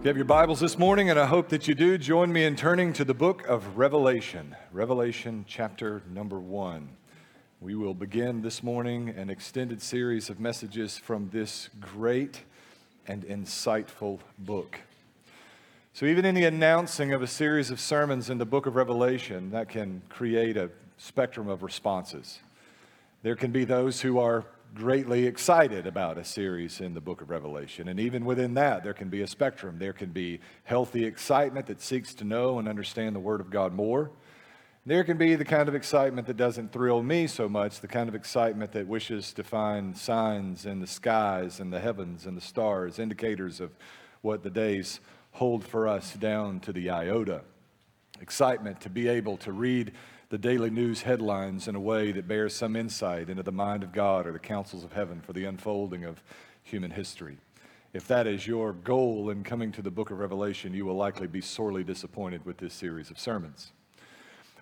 You have your Bibles this morning, and I hope that you do. Join me in turning to the book of Revelation, Revelation chapter number one. We will begin this morning an extended series of messages from this great and insightful book. So, even in the announcing of a series of sermons in the book of Revelation, that can create a spectrum of responses. There can be those who are greatly excited about a series in the book of Revelation. And even within that, there can be a spectrum. There can be healthy excitement that seeks to know and understand the Word of God more. There can be the kind of excitement that doesn't thrill me so much, the kind of excitement that wishes to find signs in the skies and the heavens and the stars, indicators of what the days hold for us down to the iota. Excitement to be able to read the daily news headlines in a way that bears some insight into the mind of God or the counsels of heaven for the unfolding of human history. If that is your goal in coming to the book of Revelation, you will likely be sorely disappointed with this series of sermons.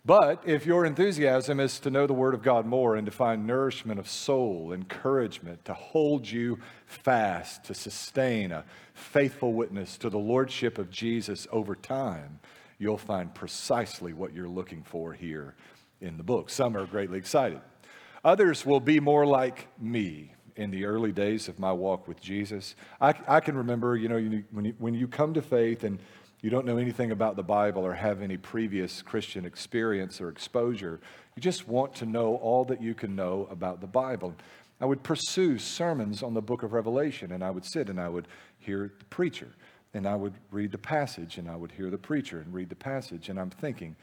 But if your enthusiasm is to know the Word of God more and to find nourishment of soul, encouragement, to hold you fast, to sustain a faithful witness to the Lordship of Jesus over time, you'll find precisely what you're looking for here in the book. Some are greatly excited. Others will be more like me in the early days of my walk with Jesus. I, I can remember, you know, you, when, you, when you come to faith and you don't know anything about the Bible or have any previous Christian experience or exposure, you just want to know all that you can know about the Bible. I would pursue sermons on the book of Revelation, and I would sit and I would hear the preacher and I would read the passage and I would hear the preacher and read the passage. And I'm thinking,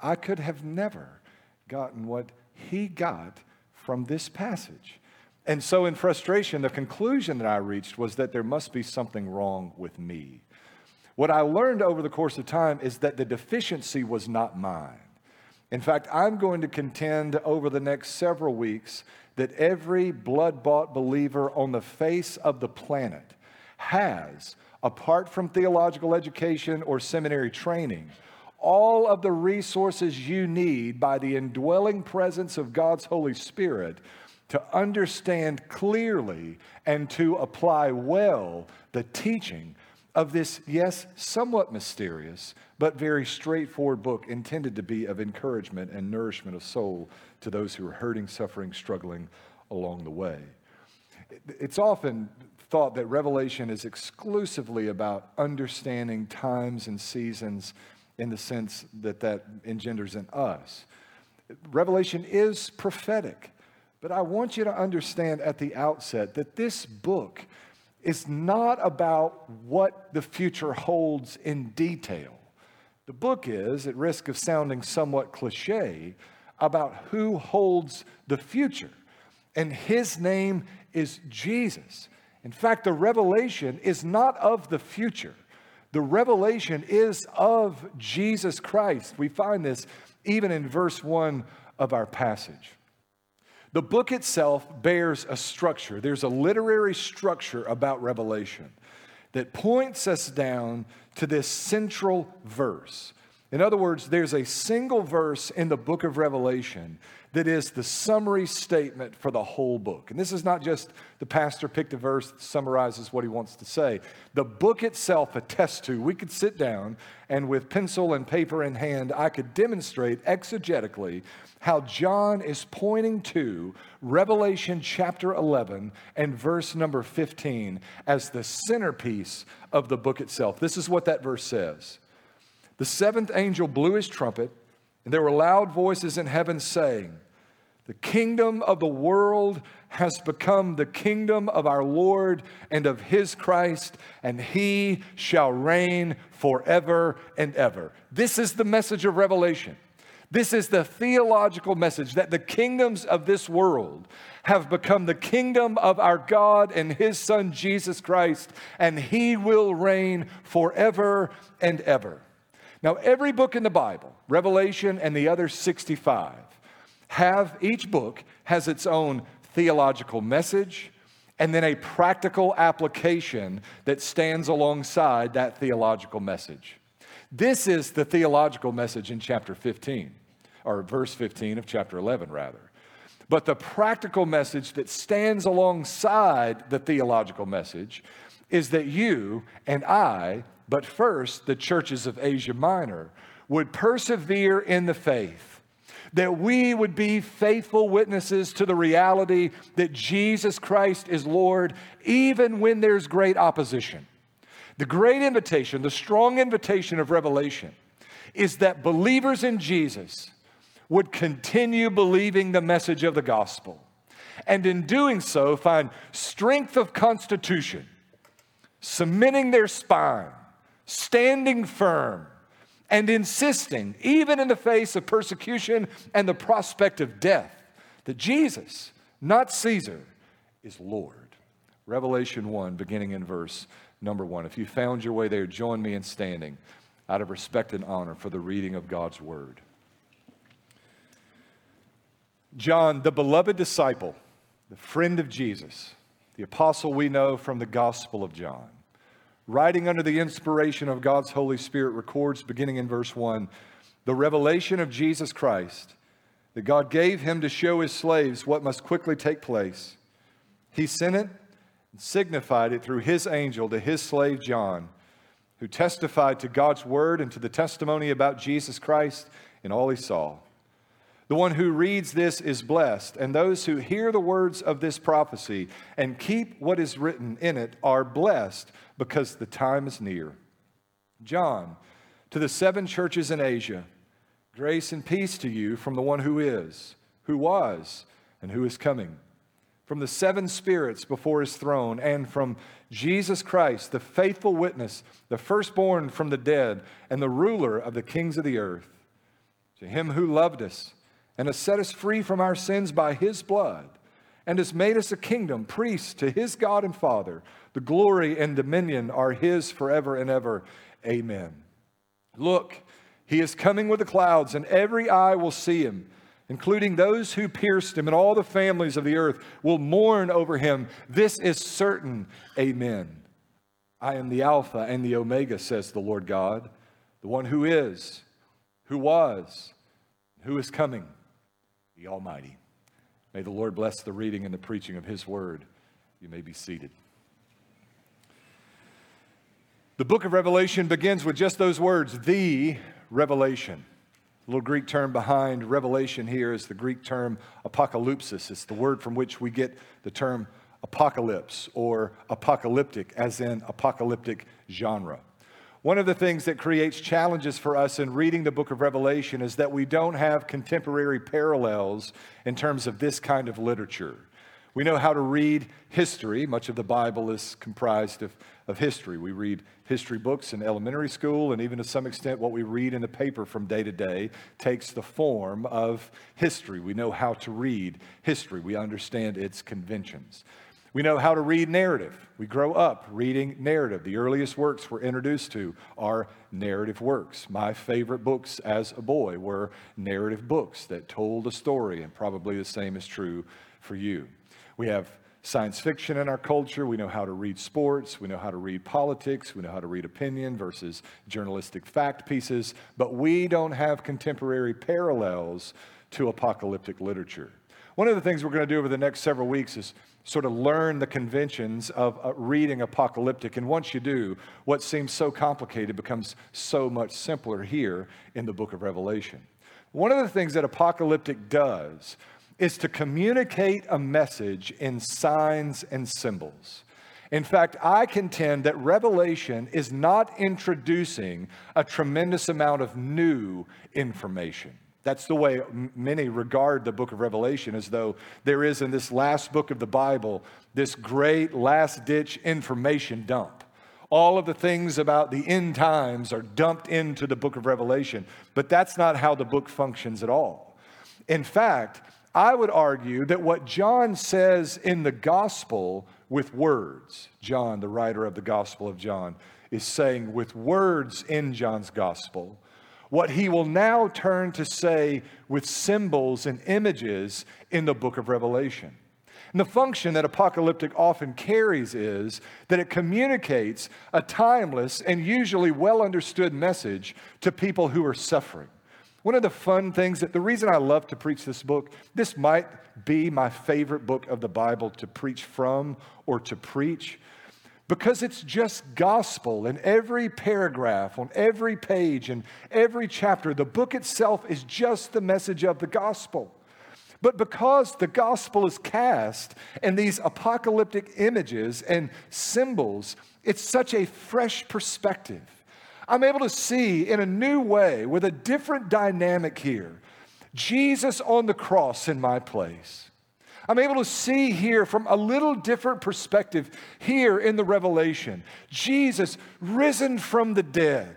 I could have never gotten what he got from this passage. And so, in frustration, the conclusion that I reached was that there must be something wrong with me. What I learned over the course of time is that the deficiency was not mine. In fact, I'm going to contend over the next several weeks that every blood bought believer on the face of the planet has apart from theological education or seminary training, all of the resources you need by the indwelling presence of God's Holy Spirit to understand clearly and to apply well the teaching of this, yes, somewhat mysterious, but very straightforward book intended to be of encouragement and nourishment of soul to those who are hurting, suffering, struggling along the way. It's often thought that Revelation is exclusively about understanding times and seasons in the sense that that engenders in us. Revelation is prophetic, but I want you to understand at the outset that this book is not about what the future holds in detail. The book is, at risk of sounding somewhat cliche, about who holds the future. And his name is Jesus. In fact, the revelation is not of the future. The revelation is of Jesus Christ. We find this even in verse 1 of our passage. The book itself bears a structure. There's a literary structure about Revelation that points us down to this central verse. In other words, there's a single verse in the book of Revelation that is the summary statement for the whole book. And this is not just the pastor picked a verse that summarizes what he wants to say. The book itself attests to, we could sit down and with pencil and paper in hand, I could demonstrate exegetically how John is pointing to Revelation chapter 11 and verse number 15 as the centerpiece of the book itself. This is what that verse says. The seventh angel blew his trumpet and there were loud voices in heaven saying, The kingdom of the world has become the kingdom of our Lord and of his Christ, and he shall reign forever and ever. This is the message of Revelation. This is the theological message that the kingdoms of this world have become the kingdom of our God and his Son Jesus Christ, and he will reign forever and ever. Now, every book in the Bible, Revelation and the other 65, have each book has its own theological message and then a practical application that stands alongside that theological message. This is the theological message in chapter 15, or verse 15 of chapter 11, rather. But the practical message that stands alongside the theological message is that you and I but first the churches of Asia Minor would persevere in the faith, that we would be faithful witnesses to the reality that Jesus Christ is Lord, even when there's great opposition. The great invitation, the strong invitation of Revelation, is that believers in Jesus would continue believing the message of the gospel. And in doing so, find strength of constitution, cementing their spine, standing firm, and insisting, even in the face of persecution and the prospect of death, that Jesus, not Caesar, is Lord. Revelation 1, beginning in verse number 1. If you found your way there, join me in standing out of respect and honor for the reading of God's word. John, the beloved disciple, the friend of Jesus, the apostle we know from the Gospel of John, writing under the inspiration of God's Holy Spirit, records beginning in verse 1 the revelation of Jesus Christ, that God gave him to show his slaves what must quickly take place. He sent it and signified it through his angel to his slave John, who testified to God's word and to the testimony about Jesus Christ in all he saw. The one who reads this is blessed, and those who hear the words of this prophecy and keep what is written in it are blessed because the time is near. John, to the seven churches in Asia, grace and peace to you from the one who is, who was, and who is coming, from the seven spirits before his throne, and from Jesus Christ, the faithful witness, the firstborn from the dead, and the ruler of the kings of the earth. To him who loved us, and has set us free from our sins by his blood, and has made us a kingdom, priests to his God and Father. The glory and dominion are his forever and ever. Amen. Look, he is coming with the clouds, and every eye will see him, including those who pierced him, and all the families of the earth will mourn over him. This is certain. Amen. I am the Alpha and the Omega, says the Lord God, the one who is, who was, who is coming the Almighty. May the Lord bless the reading and the preaching of His word. You may be seated. The book of Revelation begins with just those words, the revelation. The little Greek term behind revelation here is the Greek term apocalypsis. It's the word from which we get the term apocalypse or apocalyptic, as in apocalyptic genre. One of the things that creates challenges for us in reading the book of Revelation is that we don't have contemporary parallels in terms of this kind of literature. We know how to read history. Much of the Bible is comprised of, of history. We read history books in elementary school, and even to some extent, what we read in the paper from day to day takes the form of history. We know how to read history, we understand its conventions. We know how to read narrative. We grow up reading narrative. The earliest works we're introduced to are narrative works. My favorite books as a boy were narrative books that told a story, and probably the same is true for you. We have science fiction in our culture. We know how to read sports. We know how to read politics. We know how to read opinion versus journalistic fact pieces. But we don't have contemporary parallels to apocalyptic literature. One of the things we're going to do over the next several weeks is sort of learn the conventions of uh, reading apocalyptic. And once you do, what seems so complicated becomes so much simpler here in the book of Revelation. One of the things that apocalyptic does is to communicate a message in signs and symbols. In fact, I contend that Revelation is not introducing a tremendous amount of new information. That's the way many regard the book of Revelation, as though there is in this last book of the Bible this great last ditch information dump. All of the things about the end times are dumped into the book of Revelation, but that's not how the book functions at all. In fact, I would argue that what John says in the gospel with words, John, the writer of the gospel of John, is saying with words in John's gospel what he will now turn to say with symbols and images in the book of Revelation. And the function that apocalyptic often carries is that it communicates a timeless and usually well understood message to people who are suffering. One of the fun things that the reason I love to preach this book, this might be my favorite book of the Bible to preach from or to preach because it's just gospel in every paragraph, on every page, and every chapter. The book itself is just the message of the gospel. But because the gospel is cast in these apocalyptic images and symbols, it's such a fresh perspective. I'm able to see in a new way with a different dynamic here Jesus on the cross in my place. I'm able to see here from a little different perspective here in the Revelation Jesus risen from the dead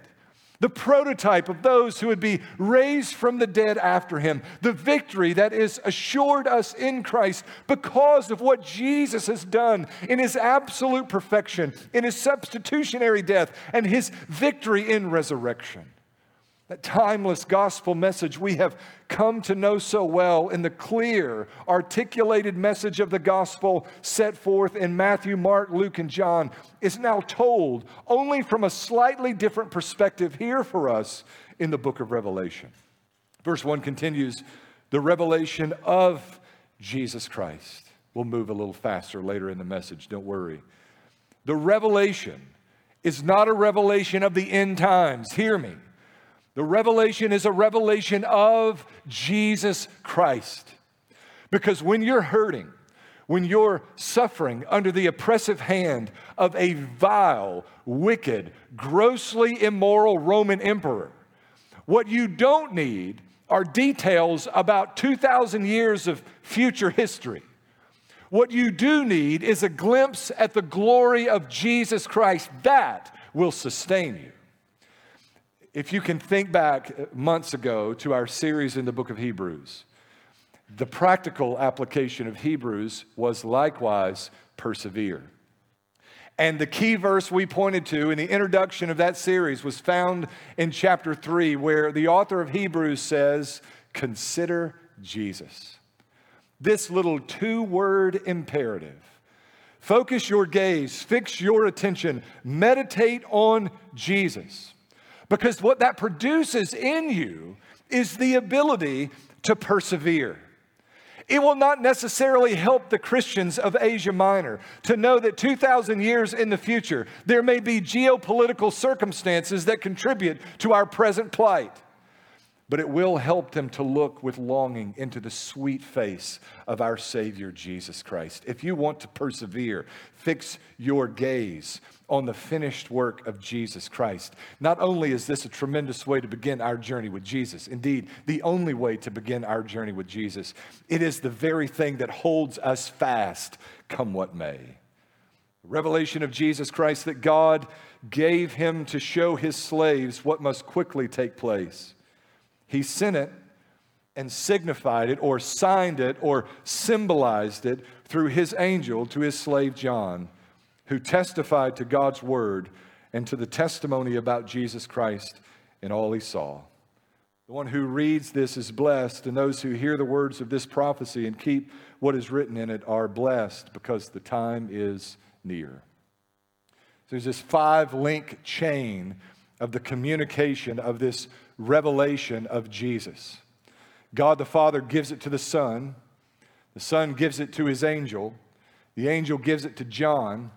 the prototype of those who would be raised from the dead after him, the victory that is assured us in Christ because of what Jesus has done in his absolute perfection, in his substitutionary death, and his victory in resurrection. That timeless gospel message we have come to know so well in the clear, articulated message of the gospel set forth in Matthew, Mark, Luke, and John is now told only from a slightly different perspective here for us in the book of Revelation. Verse 1 continues the revelation of Jesus Christ. We'll move a little faster later in the message, don't worry. The revelation is not a revelation of the end times. Hear me. The revelation is a revelation of Jesus Christ. Because when you're hurting, when you're suffering under the oppressive hand of a vile, wicked, grossly immoral Roman emperor, what you don't need are details about 2,000 years of future history. What you do need is a glimpse at the glory of Jesus Christ. That will sustain you if you can think back months ago to our series in the book of Hebrews, the practical application of Hebrews was likewise persevere. And the key verse we pointed to in the introduction of that series was found in chapter 3, where the author of Hebrews says, Consider Jesus. This little two word imperative. Focus your gaze, fix your attention, meditate on Jesus. Because what that produces in you is the ability to persevere. It will not necessarily help the Christians of Asia Minor to know that 2,000 years in the future, there may be geopolitical circumstances that contribute to our present plight but it will help them to look with longing into the sweet face of our Savior Jesus Christ. If you want to persevere, fix your gaze on the finished work of Jesus Christ. Not only is this a tremendous way to begin our journey with Jesus, indeed, the only way to begin our journey with Jesus, it is the very thing that holds us fast, come what may. Revelation of Jesus Christ that God gave him to show his slaves what must quickly take place. He sent it and signified it or signed it or symbolized it through his angel to his slave John, who testified to God's word and to the testimony about Jesus Christ in all he saw. The one who reads this is blessed, and those who hear the words of this prophecy and keep what is written in it are blessed because the time is near. So There's this five link chain of the communication of this revelation of Jesus. God the Father gives it to the Son, the Son gives it to his angel, the angel gives it to John,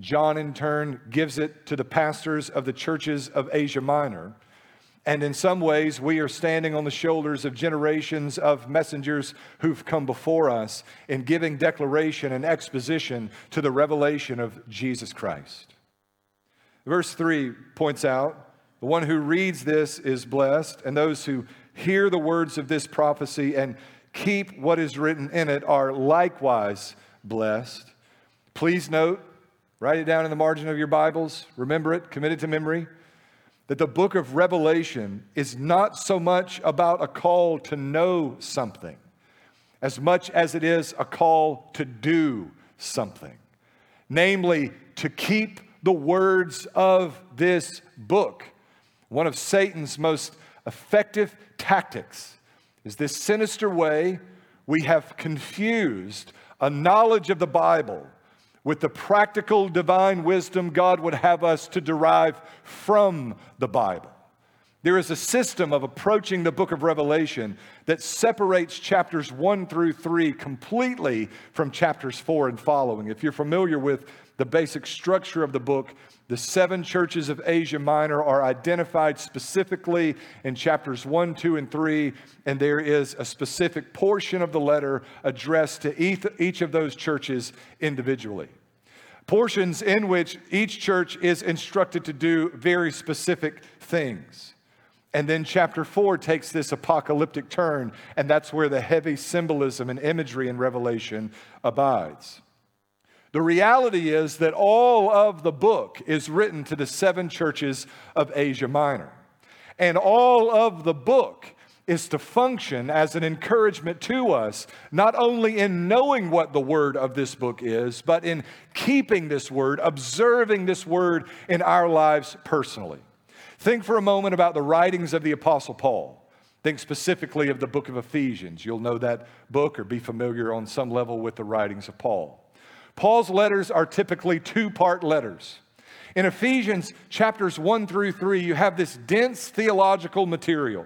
John in turn gives it to the pastors of the churches of Asia Minor. And in some ways, we are standing on the shoulders of generations of messengers who've come before us in giving declaration and exposition to the revelation of Jesus Christ. Verse 3 points out the one who reads this is blessed, and those who hear the words of this prophecy and keep what is written in it are likewise blessed. Please note, write it down in the margin of your Bibles, remember it, commit it to memory, that the book of Revelation is not so much about a call to know something as much as it is a call to do something, namely, to keep the words of this book. One of Satan's most effective tactics is this sinister way we have confused a knowledge of the Bible with the practical divine wisdom God would have us to derive from the Bible. There is a system of approaching the book of Revelation that separates chapters 1 through 3 completely from chapters 4 and following. If you're familiar with the basic structure of the book, the seven churches of Asia Minor are identified specifically in chapters 1, 2, and 3, and there is a specific portion of the letter addressed to each of those churches individually. Portions in which each church is instructed to do very specific things. And then chapter four takes this apocalyptic turn, and that's where the heavy symbolism and imagery in Revelation abides. The reality is that all of the book is written to the seven churches of Asia Minor. And all of the book is to function as an encouragement to us, not only in knowing what the word of this book is, but in keeping this word, observing this word in our lives personally. Think for a moment about the writings of the Apostle Paul. Think specifically of the book of Ephesians. You'll know that book or be familiar on some level with the writings of Paul. Paul's letters are typically two part letters. In Ephesians chapters 1 through 3, you have this dense theological material,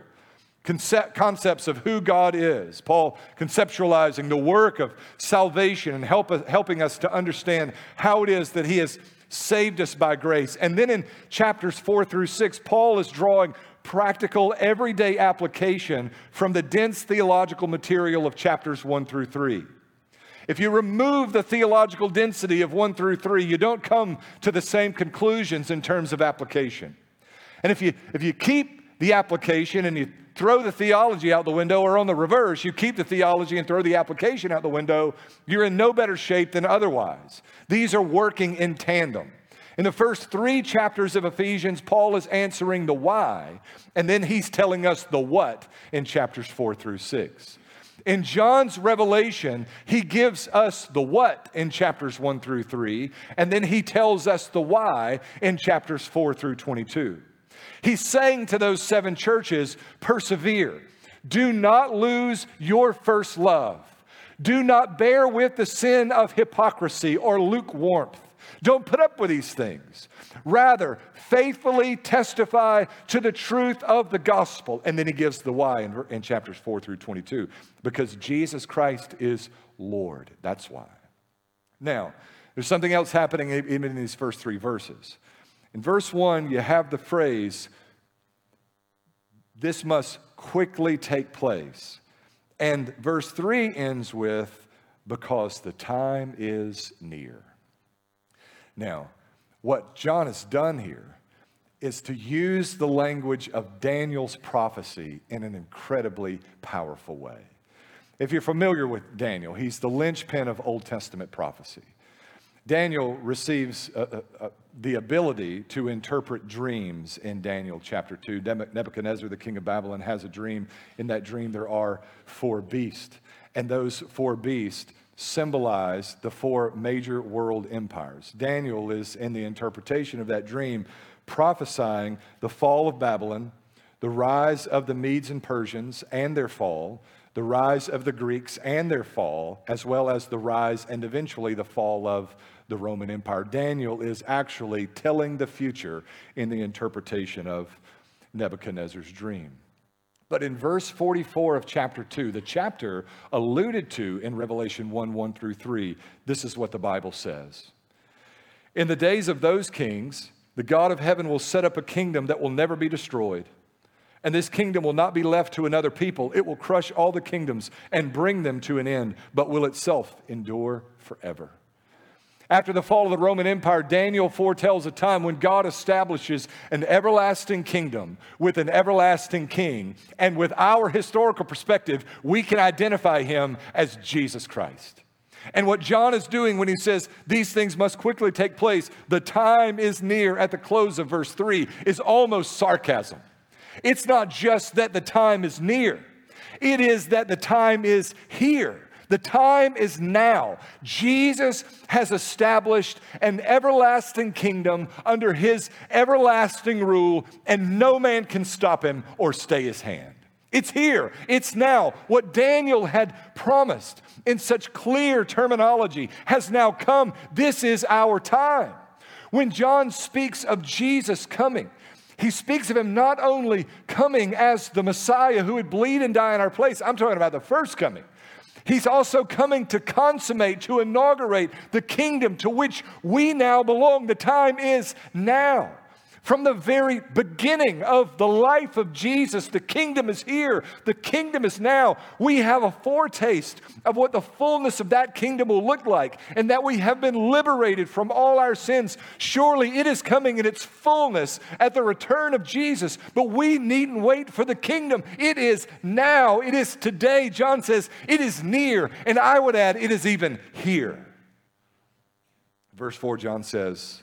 concept, concepts of who God is. Paul conceptualizing the work of salvation and help, helping us to understand how it is that he has saved us by grace. And then in chapters four through six, Paul is drawing practical, everyday application from the dense theological material of chapters one through three. If you remove the theological density of one through three, you don't come to the same conclusions in terms of application. And if you, if you keep the application and you throw the theology out the window, or on the reverse, you keep the theology and throw the application out the window, you're in no better shape than otherwise. These are working in tandem. In the first three chapters of Ephesians, Paul is answering the why, and then he's telling us the what in chapters four through six. In John's revelation, he gives us the what in chapters 1 through 3, and then he tells us the why in chapters 4 through 22. He's saying to those seven churches, persevere. Do not lose your first love. Do not bear with the sin of hypocrisy or lukewarmth. Don't put up with these things. Rather, faithfully testify to the truth of the gospel. And then he gives the why in, in chapters 4 through 22 because Jesus Christ is Lord. That's why. Now, there's something else happening even in these first three verses. In verse 1, you have the phrase, this must quickly take place. And verse 3 ends with, because the time is near. Now, what John has done here is to use the language of Daniel's prophecy in an incredibly powerful way. If you're familiar with Daniel, he's the linchpin of Old Testament prophecy. Daniel receives a, a, a, the ability to interpret dreams in Daniel chapter 2. Nebuchadnezzar, the king of Babylon, has a dream. In that dream, there are four beasts, and those four beasts symbolize the four major world empires. Daniel is, in the interpretation of that dream, prophesying the fall of Babylon, the rise of the Medes and Persians and their fall, the rise of the Greeks and their fall, as well as the rise and eventually the fall of the Roman Empire. Daniel is actually telling the future in the interpretation of Nebuchadnezzar's dream. But in verse 44 of chapter 2, the chapter alluded to in Revelation 1 1 through 3, this is what the Bible says. In the days of those kings, the God of heaven will set up a kingdom that will never be destroyed. And this kingdom will not be left to another people. It will crush all the kingdoms and bring them to an end, but will itself endure forever. After the fall of the Roman Empire, Daniel foretells a time when God establishes an everlasting kingdom with an everlasting king. And with our historical perspective, we can identify him as Jesus Christ. And what John is doing when he says these things must quickly take place, the time is near at the close of verse 3, is almost sarcasm. It's not just that the time is near, it is that the time is here. The time is now. Jesus has established an everlasting kingdom under his everlasting rule, and no man can stop him or stay his hand. It's here, it's now. What Daniel had promised in such clear terminology has now come. This is our time. When John speaks of Jesus coming, He speaks of him not only coming as the Messiah who would bleed and die in our place, I'm talking about the first coming. He's also coming to consummate, to inaugurate the kingdom to which we now belong. The time is now. From the very beginning of the life of Jesus, the kingdom is here, the kingdom is now. We have a foretaste of what the fullness of that kingdom will look like, and that we have been liberated from all our sins. Surely it is coming in its fullness at the return of Jesus, but we needn't wait for the kingdom. It is now, it is today. John says it is near, and I would add, it is even here. Verse 4, John says,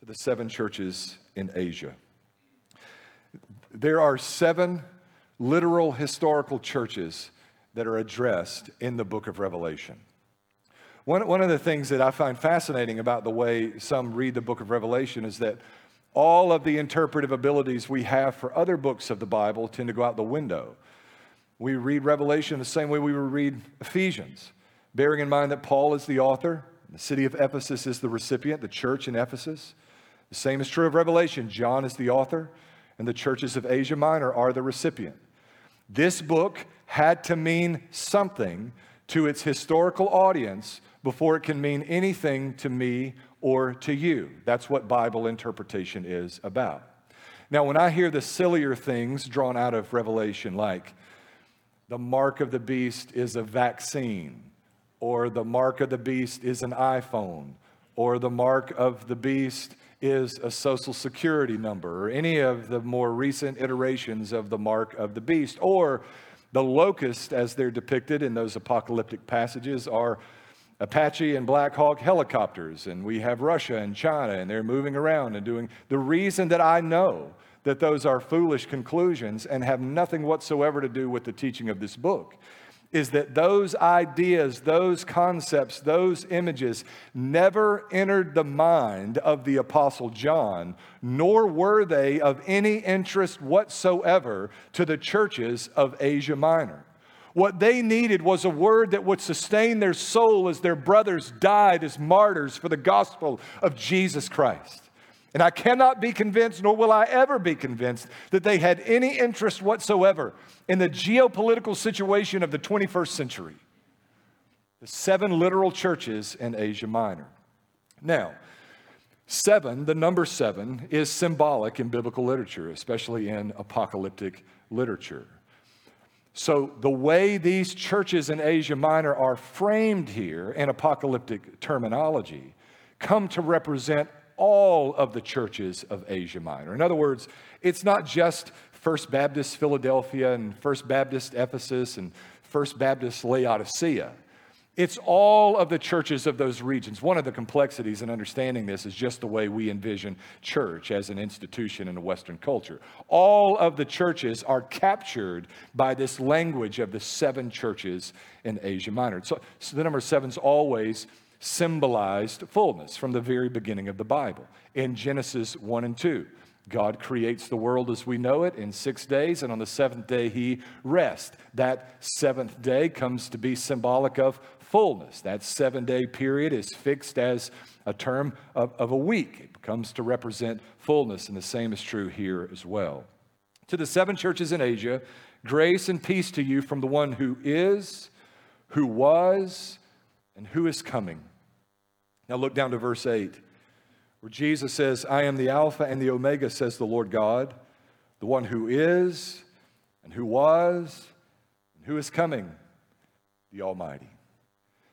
to the seven churches in Asia. There are seven literal historical churches that are addressed in the book of Revelation. One, one of the things that I find fascinating about the way some read the book of Revelation is that all of the interpretive abilities we have for other books of the Bible tend to go out the window. We read Revelation the same way we would read Ephesians, bearing in mind that Paul is the author, the city of Ephesus is the recipient, the church in Ephesus. The same is true of Revelation. John is the author, and the churches of Asia Minor are the recipient. This book had to mean something to its historical audience before it can mean anything to me or to you. That's what Bible interpretation is about. Now, when I hear the sillier things drawn out of Revelation, like the mark of the beast is a vaccine, or the mark of the beast is an iPhone, or the mark of the beast is a social security number or any of the more recent iterations of the mark of the beast. Or the locust, as they're depicted in those apocalyptic passages, are Apache and Black Hawk helicopters. And we have Russia and China, and they're moving around and doing. The reason that I know that those are foolish conclusions and have nothing whatsoever to do with the teaching of this book is that those ideas, those concepts, those images never entered the mind of the Apostle John, nor were they of any interest whatsoever to the churches of Asia Minor. What they needed was a word that would sustain their soul as their brothers died as martyrs for the gospel of Jesus Christ. And I cannot be convinced, nor will I ever be convinced, that they had any interest whatsoever in the geopolitical situation of the 21st century. The seven literal churches in Asia Minor. Now, seven, the number seven, is symbolic in biblical literature, especially in apocalyptic literature. So, the way these churches in Asia Minor are framed here in apocalyptic terminology come to represent all of the churches of Asia Minor. In other words, it's not just First Baptist Philadelphia and First Baptist Ephesus and First Baptist Laodicea. It's all of the churches of those regions. One of the complexities in understanding this is just the way we envision church as an institution in a Western culture. All of the churches are captured by this language of the seven churches in Asia Minor. So, so the number seven is always symbolized fullness from the very beginning of the Bible. In Genesis 1 and 2, God creates the world as we know it in six days, and on the seventh day, He rests. That seventh day comes to be symbolic of fullness. That seven day period is fixed as a term of, of a week, it comes to represent fullness, and the same is true here as well. To the seven churches in Asia, grace and peace to you from the one who is, who was, and who is coming now look down to verse 8, where Jesus says, I am the Alpha and the Omega, says the Lord God, the one who is, and who was, and who is coming, the Almighty.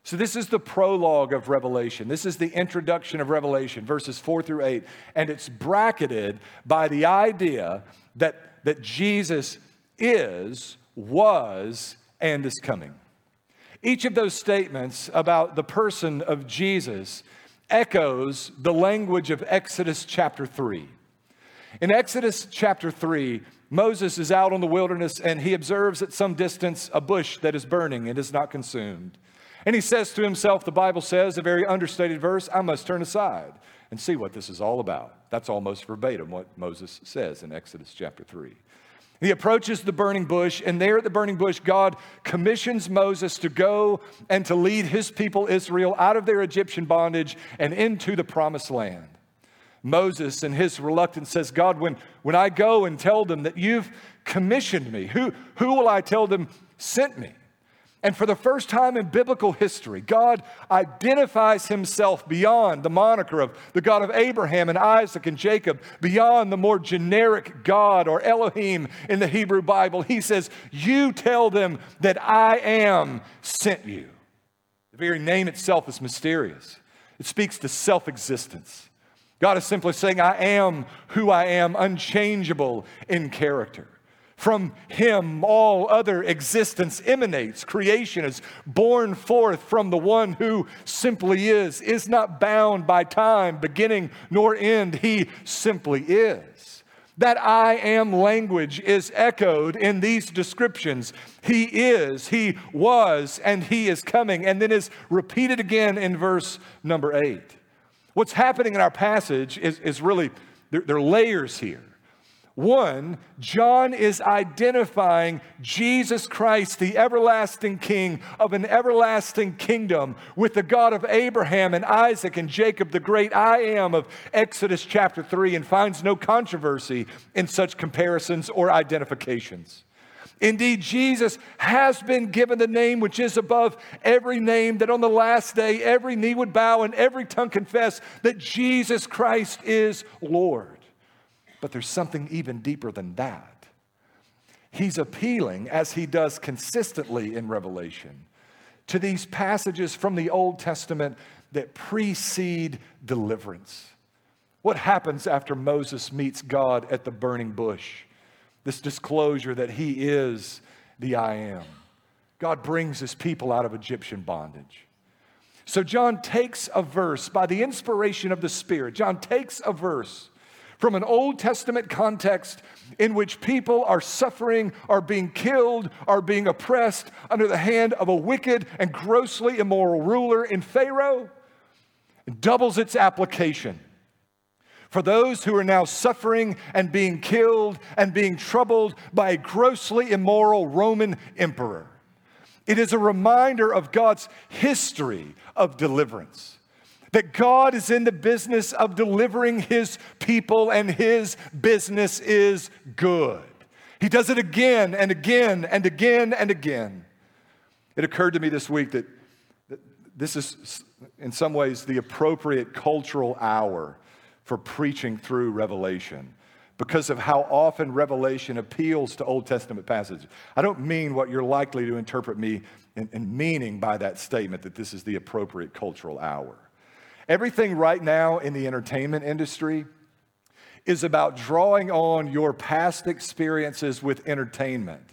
So, this is the prologue of Revelation. This is the introduction of Revelation, verses 4 through 8. And it's bracketed by the idea that, that Jesus is, was, and is coming. Each of those statements about the person of Jesus echoes the language of Exodus chapter 3. In Exodus chapter 3, Moses is out on the wilderness and he observes at some distance a bush that is burning and is not consumed. And he says to himself, the Bible says, a very understated verse, I must turn aside and see what this is all about. That's almost verbatim what Moses says in Exodus chapter 3. He approaches the burning bush, and there at the burning bush, God commissions Moses to go and to lead his people Israel out of their Egyptian bondage and into the promised land. Moses, in his reluctance, says, God, when, when I go and tell them that you've commissioned me, who, who will I tell them sent me? And for the first time in biblical history, God identifies himself beyond the moniker of the God of Abraham and Isaac and Jacob, beyond the more generic God or Elohim in the Hebrew Bible. He says, You tell them that I am sent you. The very name itself is mysterious, it speaks to self existence. God is simply saying, I am who I am, unchangeable in character. From him, all other existence emanates. Creation is born forth from the one who simply is, is not bound by time, beginning nor end. He simply is. That I am language is echoed in these descriptions. He is, He was, and He is coming, and then is repeated again in verse number eight. What's happening in our passage is, is really, there, there are layers here. One, John is identifying Jesus Christ, the everlasting King of an everlasting kingdom, with the God of Abraham and Isaac and Jacob, the great I am of Exodus chapter 3, and finds no controversy in such comparisons or identifications. Indeed, Jesus has been given the name which is above every name, that on the last day every knee would bow and every tongue confess that Jesus Christ is Lord. But there's something even deeper than that. He's appealing, as he does consistently in Revelation, to these passages from the Old Testament that precede deliverance. What happens after Moses meets God at the burning bush? This disclosure that he is the I am. God brings his people out of Egyptian bondage. So John takes a verse by the inspiration of the Spirit. John takes a verse from an Old Testament context in which people are suffering, are being killed, are being oppressed under the hand of a wicked and grossly immoral ruler in Pharaoh, doubles its application. For those who are now suffering and being killed and being troubled by a grossly immoral Roman emperor. It is a reminder of God's history of deliverance that God is in the business of delivering his people and his business is good. He does it again and again and again and again. It occurred to me this week that, this is, in some ways, the appropriate cultural hour for preaching through Revelation because of how often Revelation appeals to Old Testament passages. I don't mean what you're likely to interpret me in, in meaning by that statement that this is the appropriate cultural hour. Everything right now in the entertainment industry is about drawing on your past experiences with entertainment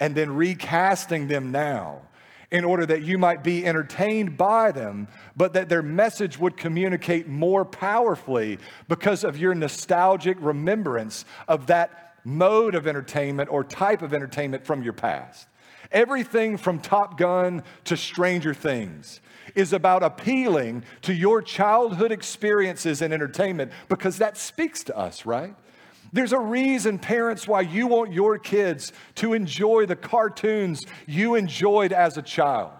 and then recasting them now in order that you might be entertained by them, but that their message would communicate more powerfully because of your nostalgic remembrance of that mode of entertainment or type of entertainment from your past. Everything from Top Gun to Stranger Things is about appealing to your childhood experiences and entertainment because that speaks to us, right? There's a reason, parents, why you want your kids to enjoy the cartoons you enjoyed as a child.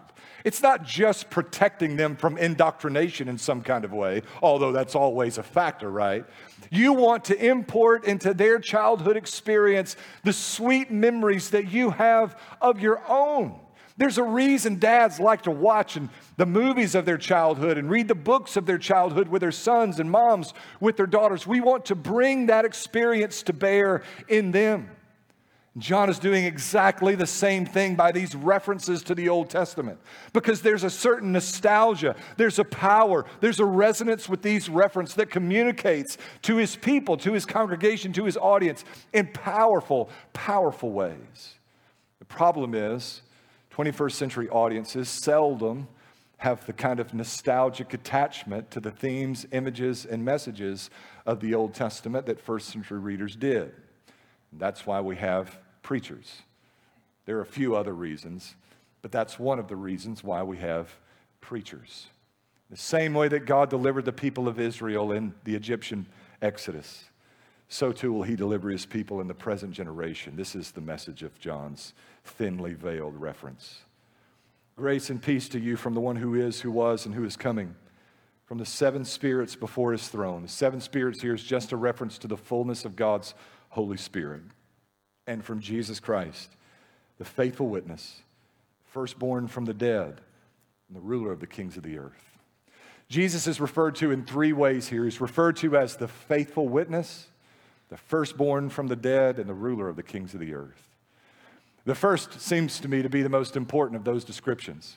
It's not just protecting them from indoctrination in some kind of way, although that's always a factor, right? You want to import into their childhood experience the sweet memories that you have of your own. There's a reason dads like to watch and the movies of their childhood and read the books of their childhood with their sons and moms with their daughters. We want to bring that experience to bear in them. John is doing exactly the same thing by these references to the Old Testament because there's a certain nostalgia, there's a power, there's a resonance with these references that communicates to his people, to his congregation, to his audience in powerful, powerful ways. The problem is 21st century audiences seldom have the kind of nostalgic attachment to the themes, images, and messages of the Old Testament that first century readers did. That's why we have preachers. There are a few other reasons, but that's one of the reasons why we have preachers. The same way that God delivered the people of Israel in the Egyptian Exodus, so too will he deliver his people in the present generation. This is the message of John's thinly veiled reference. Grace and peace to you from the one who is, who was, and who is coming, from the seven spirits before his throne. The seven spirits here is just a reference to the fullness of God's Holy Spirit. And from Jesus Christ, the faithful witness, firstborn from the dead, and the ruler of the kings of the earth. Jesus is referred to in three ways here. He's referred to as the faithful witness, the firstborn from the dead, and the ruler of the kings of the earth. The first seems to me to be the most important of those descriptions.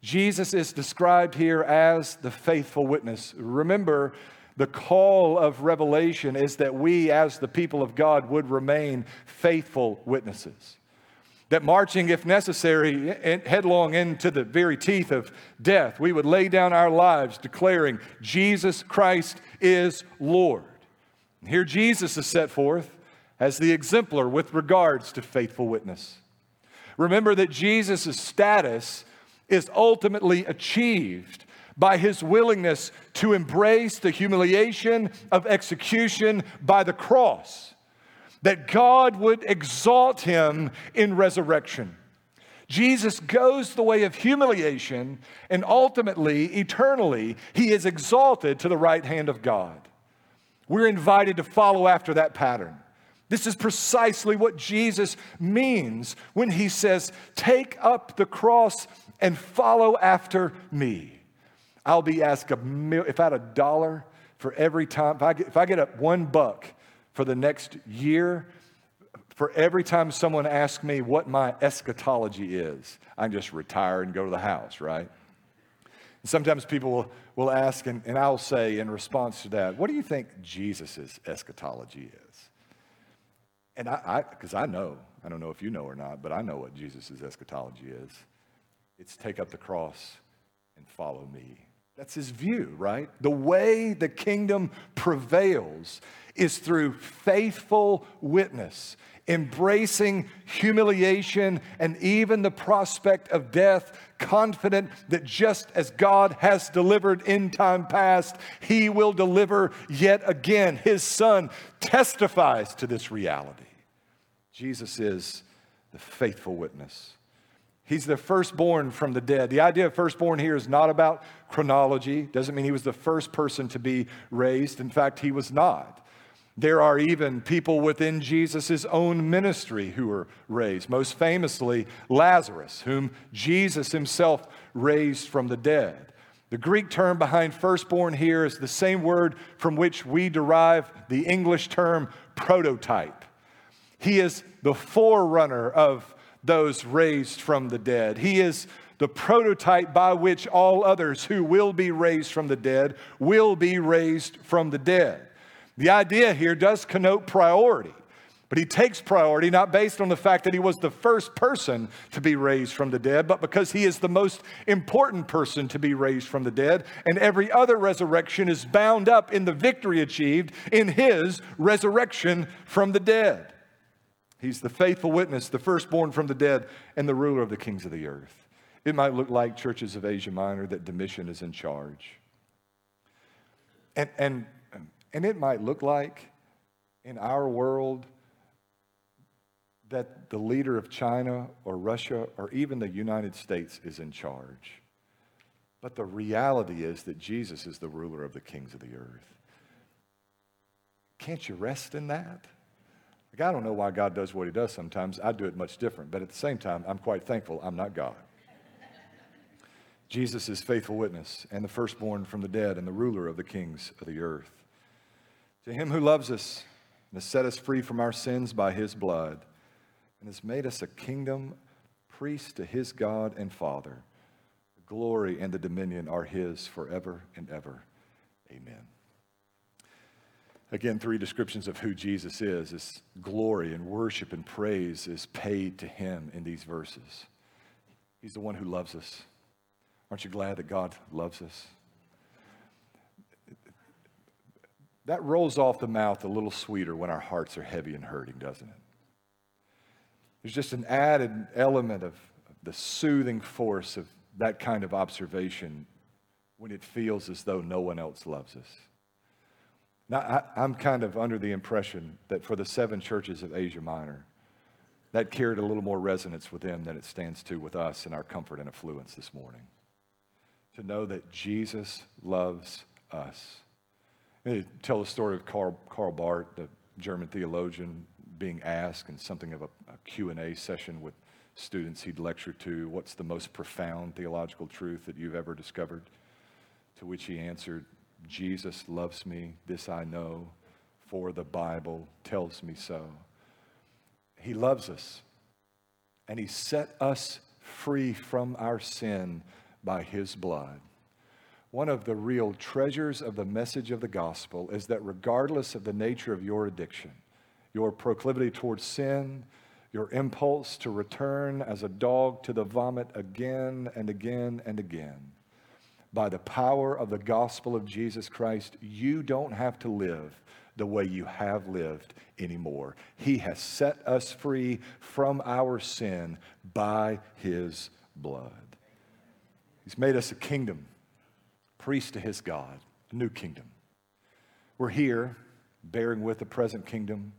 Jesus is described here as the faithful witness. Remember, the call of Revelation is that we, as the people of God, would remain faithful witnesses. That marching, if necessary, headlong into the very teeth of death, we would lay down our lives declaring, Jesus Christ is Lord. Here Jesus is set forth as the exemplar with regards to faithful witness. Remember that Jesus' status is ultimately achieved by his willingness to embrace the humiliation of execution by the cross, that God would exalt him in resurrection. Jesus goes the way of humiliation, and ultimately, eternally, he is exalted to the right hand of God. We're invited to follow after that pattern. This is precisely what Jesus means when he says, Take up the cross and follow after me. I'll be asked a mil- if I had a dollar for every time, if I get, if I get a one buck for the next year, for every time someone asks me what my eschatology is, I can just retire and go to the house, right? And sometimes people will, will ask, and, and I'll say in response to that, what do you think Jesus' eschatology is? And I, because I, I know, I don't know if you know or not, but I know what Jesus' eschatology is. It's take up the cross and follow me. That's his view, right? The way the kingdom prevails is through faithful witness, embracing humiliation and even the prospect of death, confident that just as God has delivered in time past, he will deliver yet again. His son testifies to this reality. Jesus is the faithful witness. He's the firstborn from the dead. The idea of firstborn here is not about chronology, doesn't mean he was the first person to be raised. In fact, he was not. There are even people within Jesus' own ministry who were raised, most famously Lazarus, whom Jesus himself raised from the dead. The Greek term behind firstborn here is the same word from which we derive the English term prototype. He is the forerunner of those raised from the dead. He is the prototype by which all others who will be raised from the dead will be raised from the dead. The idea here does connote priority, but he takes priority not based on the fact that he was the first person to be raised from the dead, but because he is the most important person to be raised from the dead, and every other resurrection is bound up in the victory achieved in his resurrection from the dead. He's the faithful witness, the firstborn from the dead, and the ruler of the kings of the earth. It might look like churches of Asia Minor that Domitian is in charge. And, and, and it might look like in our world that the leader of China or Russia or even the United States is in charge. But the reality is that Jesus is the ruler of the kings of the earth. Can't you rest in that? Like, I don't know why God does what he does sometimes. I do it much different. But at the same time, I'm quite thankful I'm not God. Jesus is faithful witness and the firstborn from the dead and the ruler of the kings of the earth. To him who loves us and has set us free from our sins by his blood and has made us a kingdom, priest to his God and Father, the glory and the dominion are his forever and ever. Amen. Again, three descriptions of who Jesus is. His glory and worship and praise is paid to him in these verses. He's the one who loves us. Aren't you glad that God loves us? That rolls off the mouth a little sweeter when our hearts are heavy and hurting, doesn't it? There's just an added element of the soothing force of that kind of observation when it feels as though no one else loves us. Now, I, am kind of under the impression that for the seven churches of Asia Minor, that carried a little more resonance with them than it stands to with us in our comfort and affluence this morning. to know that Jesus loves us. I tell the story of Karl, Karl Barth, the German theologian, being asked in something of a, a Q&A session with students he'd lectured to, what's the most profound theological truth that you've ever discovered? To which he answered, Jesus loves me, this I know, for the Bible tells me so. He loves us, and he set us free from our sin by his blood. One of the real treasures of the message of the gospel is that regardless of the nature of your addiction, your proclivity towards sin, your impulse to return as a dog to the vomit again and again and again, by the power of the gospel of Jesus Christ, you don't have to live the way you have lived anymore. He has set us free from our sin by his blood. He's made us a kingdom, priest to his God, a new kingdom. We're here bearing with the present kingdom,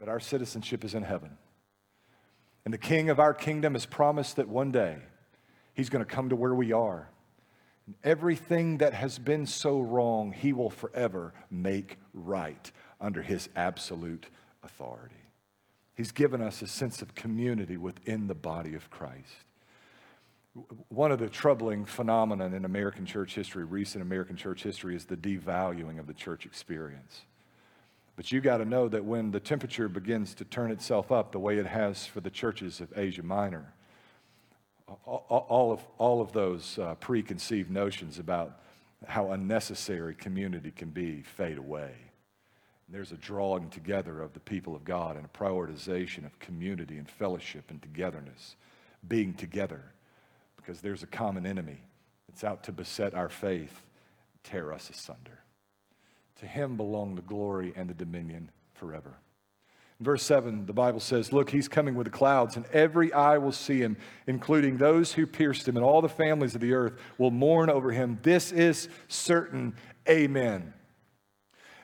but our citizenship is in heaven. And the king of our kingdom has promised that one day he's going to come to where we are. Everything that has been so wrong, he will forever make right under his absolute authority. He's given us a sense of community within the body of Christ. One of the troubling phenomena in American church history, recent American church history, is the devaluing of the church experience. But you got to know that when the temperature begins to turn itself up the way it has for the churches of Asia Minor, all of, all of those uh, preconceived notions about how unnecessary community can be fade away. And there's a drawing together of the people of God and a prioritization of community and fellowship and togetherness, being together, because there's a common enemy that's out to beset our faith, tear us asunder. To him belong the glory and the dominion forever. In verse 7, the Bible says, Look, he's coming with the clouds, and every eye will see him, including those who pierced him, and all the families of the earth will mourn over him. This is certain. Amen.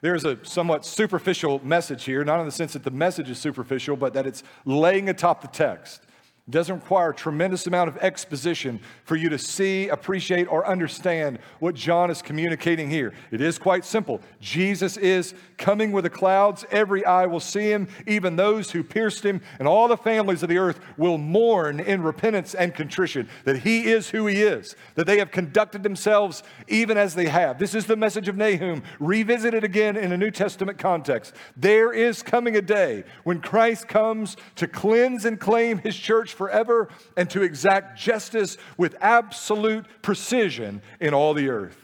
There's a somewhat superficial message here, not in the sense that the message is superficial, but that it's laying atop the text. It doesn't require a tremendous amount of exposition for you to see, appreciate, or understand what John is communicating here. It is quite simple. Jesus is coming with the clouds. Every eye will see him, even those who pierced him, and all the families of the earth will mourn in repentance and contrition that he is who he is, that they have conducted themselves even as they have. This is the message of Nahum, revisited again in a New Testament context. There is coming a day when Christ comes to cleanse and claim his church forever and to exact justice with absolute precision in all the earth.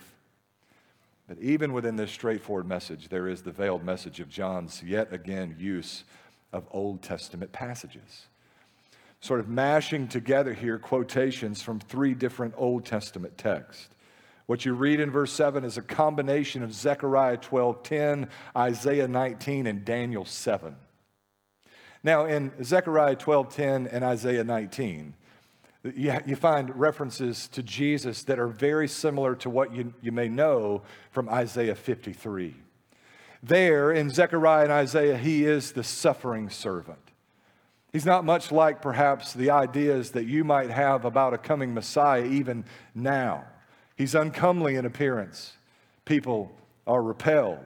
But even within this straightforward message, there is the veiled message of John's yet again use of Old Testament passages. Sort of mashing together here quotations from three different Old Testament texts. What you read in verse 7 is a combination of Zechariah 12:10, Isaiah 19, and Daniel 7. Now, in Zechariah 12:10 and Isaiah 19, you, find references to Jesus that are very similar to what you, you may know from Isaiah 53. There in Zechariah and Isaiah, he is the suffering servant. He's not much like perhaps the ideas that you might have about a coming Messiah even now. He's uncomely in appearance. People are repelled.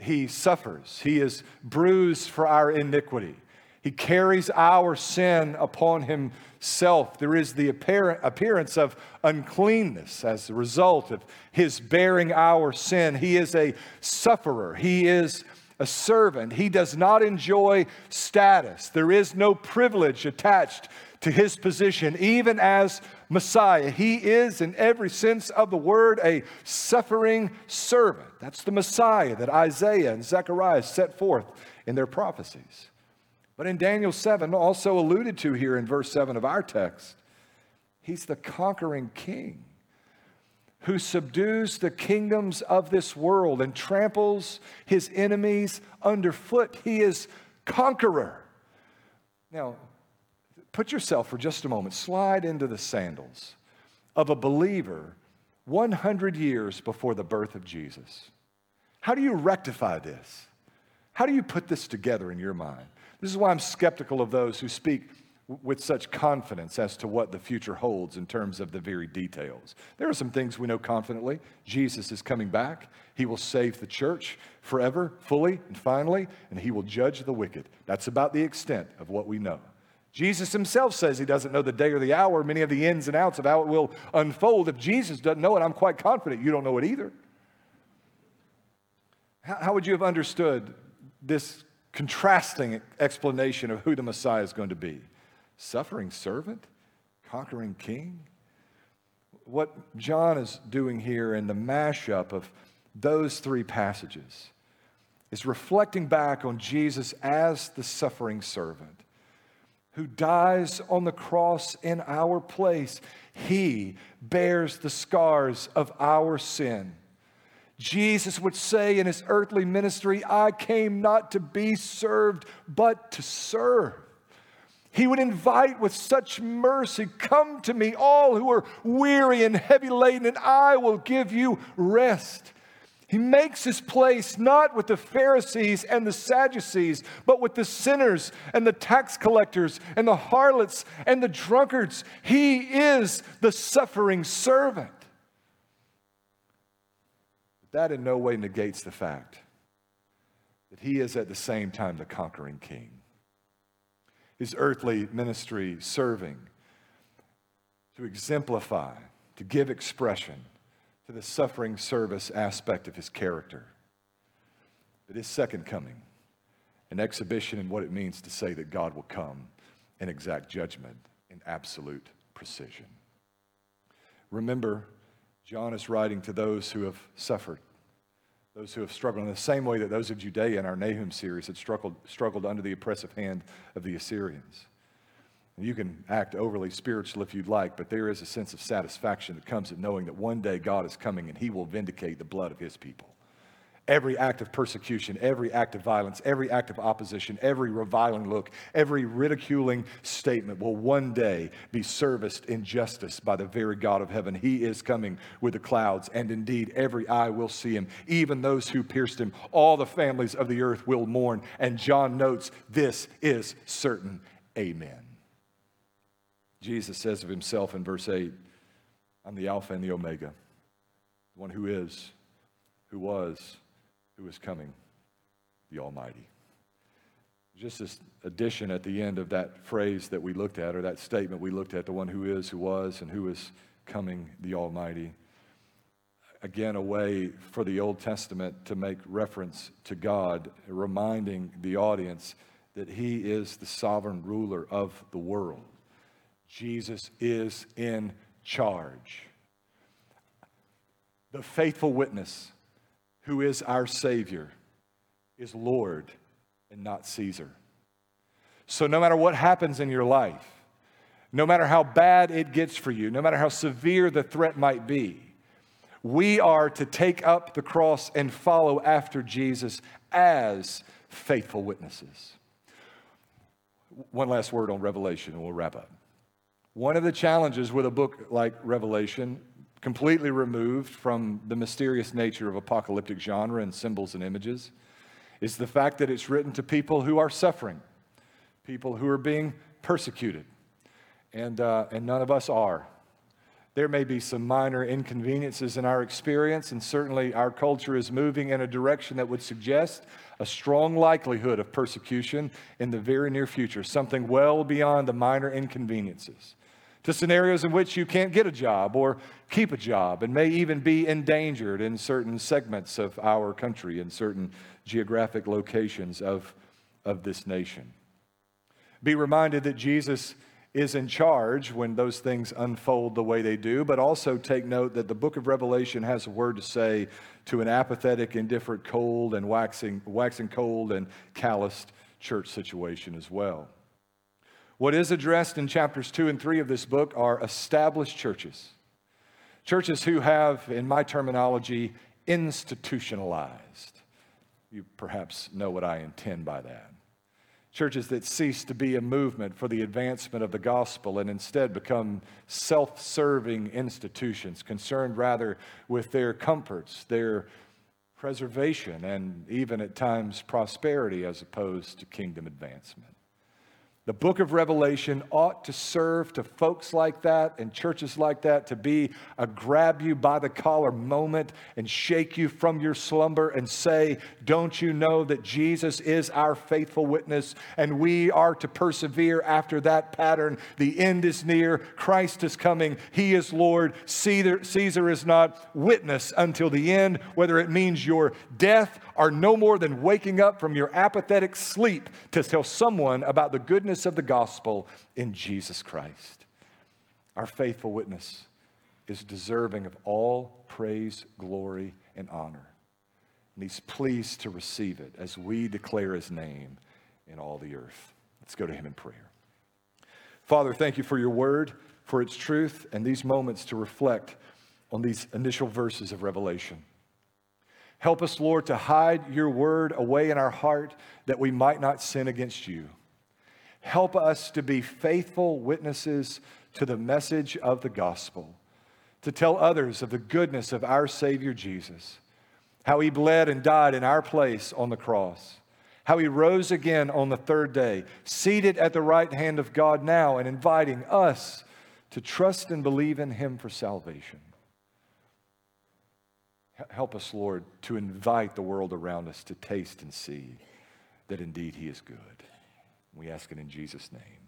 He suffers. He is bruised for our iniquity. He carries our sin upon himself. There is the appearance of uncleanness as a result of his bearing our sin. He is a sufferer. He is a servant. He does not enjoy status. There is no privilege attached to his position, even as Messiah. He is, in every sense of the word, a suffering servant. That's the Messiah that Isaiah and Zechariah set forth in their prophecies. But in Daniel 7, also alluded to here in verse 7 of our text, he's the conquering king who subdues the kingdoms of this world and tramples his enemies underfoot. He is conqueror. Now, put yourself for just a moment, slide into the sandals of a believer 100 years before the birth of Jesus. How do you rectify this? How do you put this together in your mind? This is why I'm skeptical of those who speak with such confidence as to what the future holds in terms of the very details. There are some things we know confidently. Jesus is coming back. He will save the church forever, fully, and finally, and he will judge the wicked. That's about the extent of what we know. Jesus himself says he doesn't know the day or the hour, many of the ins and outs of how it will unfold. If Jesus doesn't know it, I'm quite confident you don't know it either. How, would you have understood this contrasting explanation of who the Messiah is going to be? Suffering servant? Conquering king? What John is doing here in the mashup of those three passages is reflecting back on Jesus as the suffering servant who dies on the cross in our place. He bears the scars of our sin. Jesus would say in his earthly ministry, I came not to be served, but to serve. He would invite with such mercy, Come to me, all who are weary and heavy laden, and I will give you rest. He makes his place not with the Pharisees and the Sadducees, but with the sinners and the tax collectors and the harlots and the drunkards. He is the suffering servant. But that in no way negates the fact that he is at the same time the conquering king his earthly ministry serving to exemplify, to give expression to the suffering service aspect of his character. But his second coming, an exhibition in what it means to say that God will come in exact judgment in absolute precision. Remember, John is writing to those who have suffered those who have struggled in the same way that those of Judea in our Nahum series had struggled, struggled under the oppressive hand of the Assyrians. You can act overly spiritual if you'd like, but there is a sense of satisfaction that comes at knowing that one day God is coming and he will vindicate the blood of his people. Every act of persecution, every act of violence, every act of opposition, every reviling look, every ridiculing statement will one day be serviced in justice by the very God of heaven. He is coming with the clouds, and indeed every eye will see him, even those who pierced him. All the families of the earth will mourn. And John notes, This is certain. Amen. Jesus says of himself in verse 8, I'm the Alpha and the Omega, the one who is, who was, who is coming, the Almighty. Just this addition at the end of that phrase that we looked at, or that statement we looked at, the one who is, who was, and who is coming, the Almighty. Again, a way for the Old Testament to make reference to God, reminding the audience that He is the sovereign ruler of the world. Jesus is in charge. The faithful witness who is our Savior, is Lord and not Caesar. So, no matter what happens in your life, no matter how bad it gets for you, no matter how severe the threat might be, we are to take up the cross and follow after Jesus as faithful witnesses. One last word on Revelation, and we'll wrap up. One of the challenges with a book like Revelation completely removed from the mysterious nature of apocalyptic genre and symbols and images is the fact that it's written to people who are suffering, people who are being persecuted, and, uh, and none of us are. There may be some minor inconveniences in our experience, and certainly our culture is moving in a direction that would suggest a strong likelihood of persecution in the very near future, something well beyond the minor inconveniences to scenarios in which you can't get a job or keep a job and may even be endangered in certain segments of our country, in certain geographic locations of, of this nation. Be reminded that Jesus is in charge when those things unfold the way they do, but also take note that the book of Revelation has a word to say to an apathetic, indifferent, cold, and waxing, waxing cold and calloused church situation as well. What is addressed in chapters two and three of this book are established churches. Churches who have, in my terminology, institutionalized. You perhaps know what I intend by that. Churches that cease to be a movement for the advancement of the gospel and instead become self serving institutions, concerned rather with their comforts, their preservation, and even at times prosperity as opposed to kingdom advancement. The book of Revelation ought to serve to folks like that and churches like that to be a grab you by the collar moment and shake you from your slumber and say, Don't you know that Jesus is our faithful witness and we are to persevere after that pattern? The end is near, Christ is coming, He is Lord. Caesar, Caesar is not witness until the end, whether it means your death or no more than waking up from your apathetic sleep to tell someone about the goodness of the gospel in Jesus Christ. Our faithful witness is deserving of all praise, glory, and honor. And he's pleased to receive it as we declare his name in all the earth. Let's go to him in prayer. Father, thank you for your word, for its truth, and these moments to reflect on these initial verses of Revelation. Help us, Lord, to hide your word away in our heart that we might not sin against you. Help us to be faithful witnesses to the message of the gospel, to tell others of the goodness of our Savior Jesus, how he bled and died in our place on the cross, how he rose again on the third day, seated at the right hand of God now, and inviting us to trust and believe in him for salvation. Help us, Lord, to invite the world around us to taste and see that indeed he is good. We ask it in Jesus' name.